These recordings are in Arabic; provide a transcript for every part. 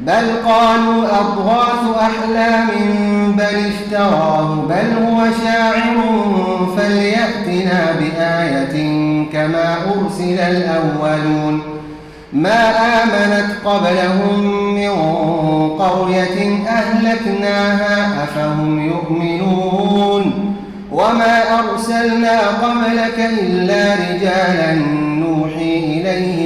بل قالوا أضغاث أحلام بل افتراه بل هو شاعر فليأتنا بآية كما أرسل الأولون. ما آمنت قبلهم من قرية أهلكناها أفهم يؤمنون. وما أرسلنا قبلك إلا رجالا نوحي إليهم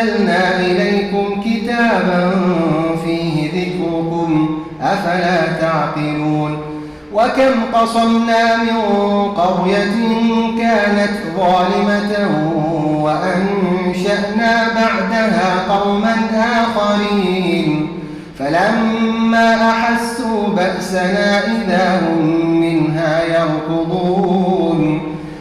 أنزلنا إليكم كتابا فيه ذكركم أفلا تعقلون؟ وكم قصمنا من قرية كانت ظالمة وأنشأنا بعدها قوما آخرين. فلما أحسوا بأسنا إذا هم منها يركضون.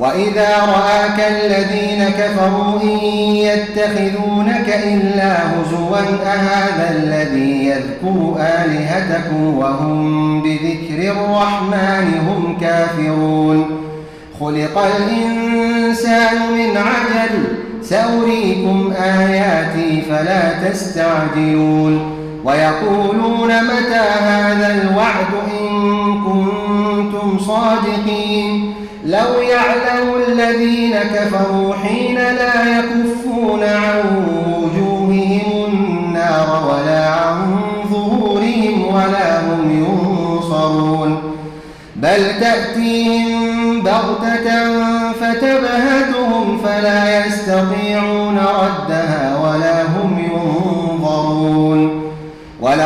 وإذا رآك الذين كفروا إن يتخذونك إلا هزوا أهذا الذي يذكر آلهتكم وهم بذكر الرحمن هم كافرون خلق الإنسان من عجل سأريكم آياتي فلا تستعجلون ويقولون متى هذا الوعد إن كنتم صادقين لو يعلم الذين كفروا حين لا يكفون عن وجوههم النار ولا عن ظهورهم ولا هم ينصرون. بل تأتيهم بغتة فتبهتهم فلا يستطيعون ردها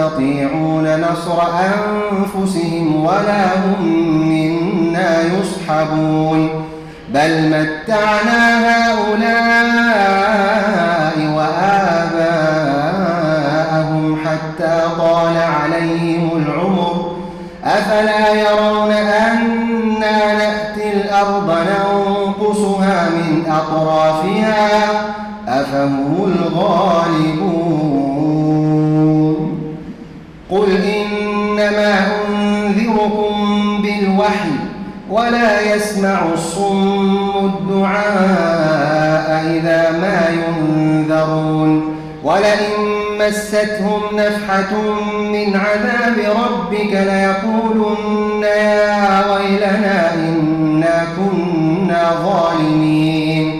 يستطيعون نصر أنفسهم ولا هم منا يصحبون. بل متعنا هؤلاء وآباءهم حتى طال عليهم العمر. أفلا يرون أنا نأتي الأرض ننقصها من أطرافها؟ أفهم الغالبون. قل إنما أنذركم بالوحي ولا يسمع الصم الدعاء إذا ما ينذرون ولئن مستهم نفحة من عذاب ربك ليقولن يا ويلنا إنا كنا ظالمين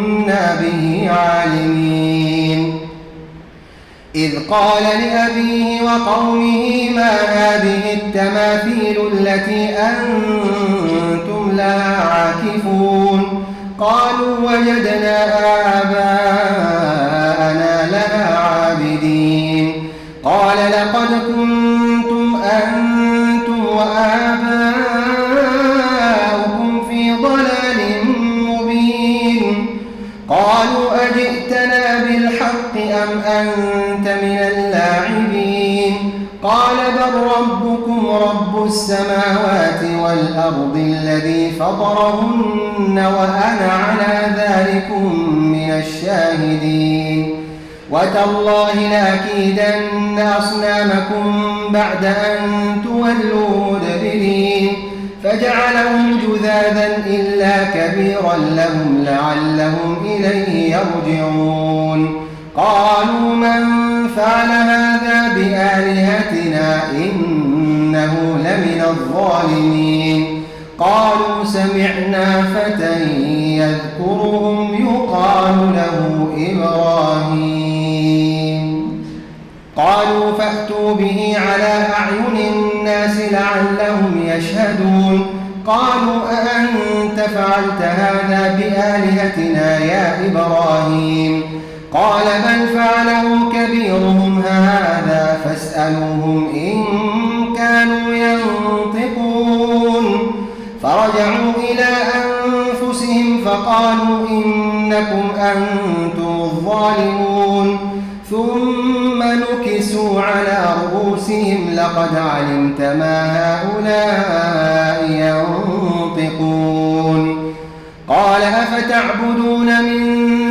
به عالمين. إذ قال لأبيه وقومه ما هذه التماثيل التي أنتم لها عاكفون؟ قالوا وجدنا الذي فطرهن وأنا على ذلكم من الشاهدين. وتالله لأكيدن أصنامكم بعد أن تولوا مدبرين. فجعلهم جذاذا إلا كبيرا لهم لعلهم إليه يرجعون. قالوا من فعل هذا بآلهتنا إنه لمن الظالمين. قالوا سمعنا فتى يذكرهم يقال له إبراهيم. قالوا فأتوا به على أعين الناس لعلهم يشهدون. قالوا أأنت فعلت هذا بآلهتنا يا إبراهيم؟ قال بل فعله كبيرهم هذا فاسألوهم فقالوا إنكم أنتم الظالمون ثم نكسوا على رؤوسهم لقد علمت ما هؤلاء ينطقون. قال أفتعبدون من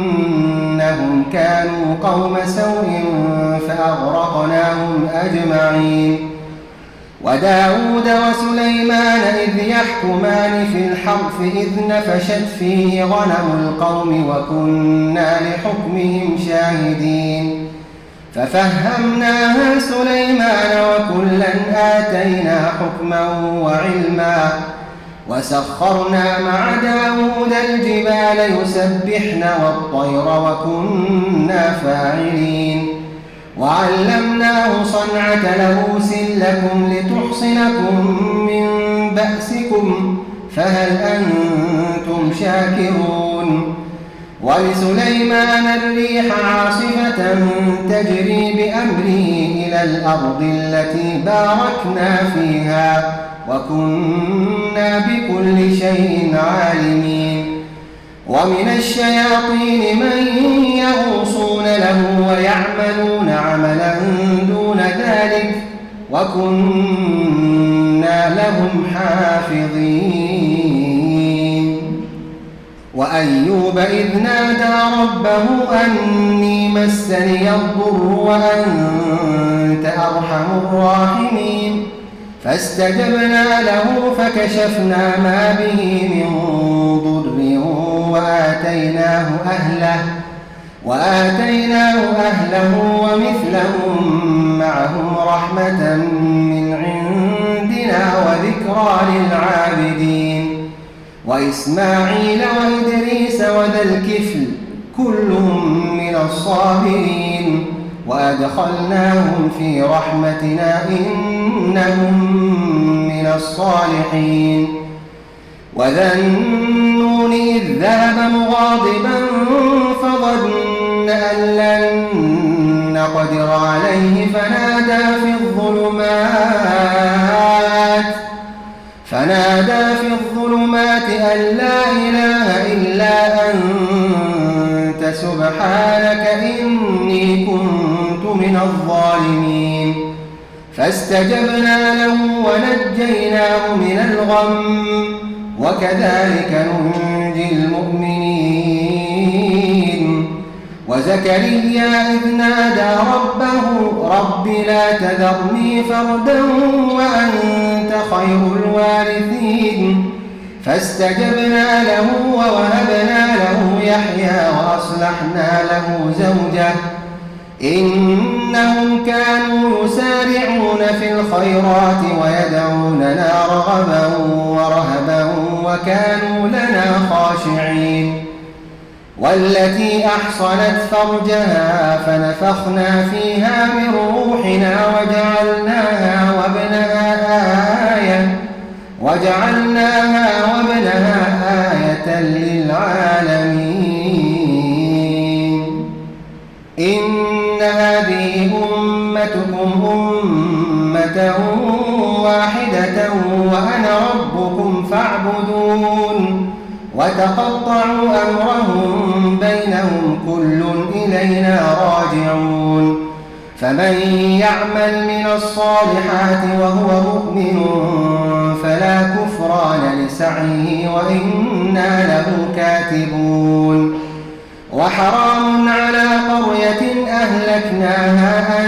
كانوا قوم سوء فأغرقناهم أجمعين. وداود وسليمان إذ يحكمان في الحرف إذ نفشت فيه غنم القوم وكنا لحكمهم شاهدين. ففهمناها سليمان وكلا آتينا حكما وعلما. وسخرنا مع داود الجبال يسبحن والطير وكنا فاعلين. وعلمناه صنعة لبوس لكم لتحصنكم من بأسكم فهل أنتم شاكرون؟ ولسليمان الريح عاصفة تجري بأمره إلى الأرض التي باركنا فيها. وكنا بكل شيء عالمين. ومن الشياطين من يغوصون له ويعملون عملا دون ذلك وكنا لهم حافظين. وأيوب إذ نادى ربه أني مسني الضر وأنت أرحم الراحمين. فاستجبنا له فكشفنا ما به من ضر وآتيناه أهله وآتيناه أهله ومثلهم معهم رحمة من عندنا وذكرى للعابدين وإسماعيل وإدريس وذا الكفل كلهم من الصابرين. وأدخلناهم في رحمتنا إنهم من الصالحين. وذا النون إذ ذهب مغاضبا فظن أن لن نقدر عليه فنادى في الظلمات فنادى في الظلمات أن لا إله إلا أنت سبحانك إني كنت من الظالمين. فاستجبنا له ونجيناه من الغم وكذلك ننجي المؤمنين. وزكريا إذ نادى ربه رب لا تذرني فردا وأنت خير الوارثين. فاستجبنا له ووهبنا له يحيى وأصلحنا له زوجه. إنهم كانوا يسارعون في الخيرات ويدعوننا رغبا ورهبا وكانوا لنا خاشعين. والتي أحصنت فرجها فنفخنا فيها من روحنا وجعلناها وابنها آية وجعلناها وابنها واحدة وأنا ربكم فاعبدون وتقطعوا أمرهم بينهم كل إلينا راجعون فمن يعمل من الصالحات وهو مؤمن فلا كفران لسعيه وإنا له كاتبون وحرام على قرية أهلكناها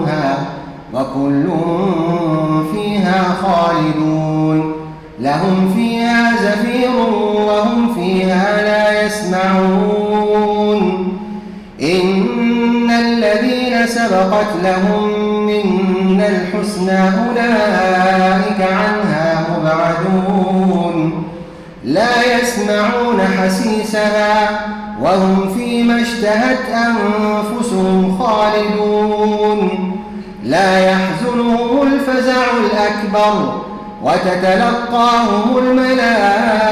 وكل فيها خالدون. لهم فيها زفير وهم فيها لا يسمعون. إن الذين سبقت لهم منا الحسنى أولئك عنها مبعدون. لا يسمعون حسيسها وهم فيما اشتهت أنفسهم خالدون. لا يحزنهم الفزع الأكبر وتتلقاهم الملائكة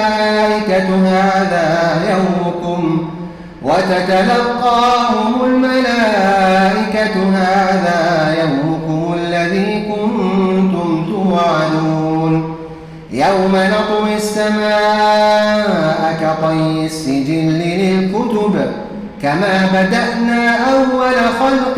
هذا يومكم وتتلقاهم الملائكة هذا يومكم الذي كنتم توعدون يوم نطوي السماء كطي السجل للكتب كما بدأنا أول خلق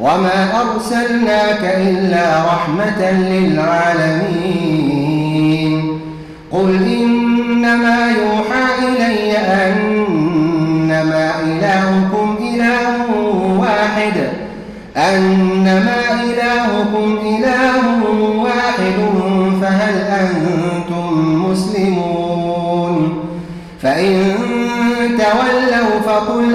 وما أرسلناك إلا رحمة للعالمين قل إنما يوحى إلي أنما إلهكم إله واحد أنما إلهكم إله واحد فهل أنتم مسلمون؟ فإن تولوا فقل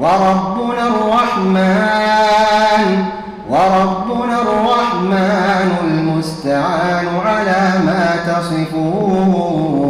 وربنا الرحمن وربنا الرحمن المستعان على ما تصفون.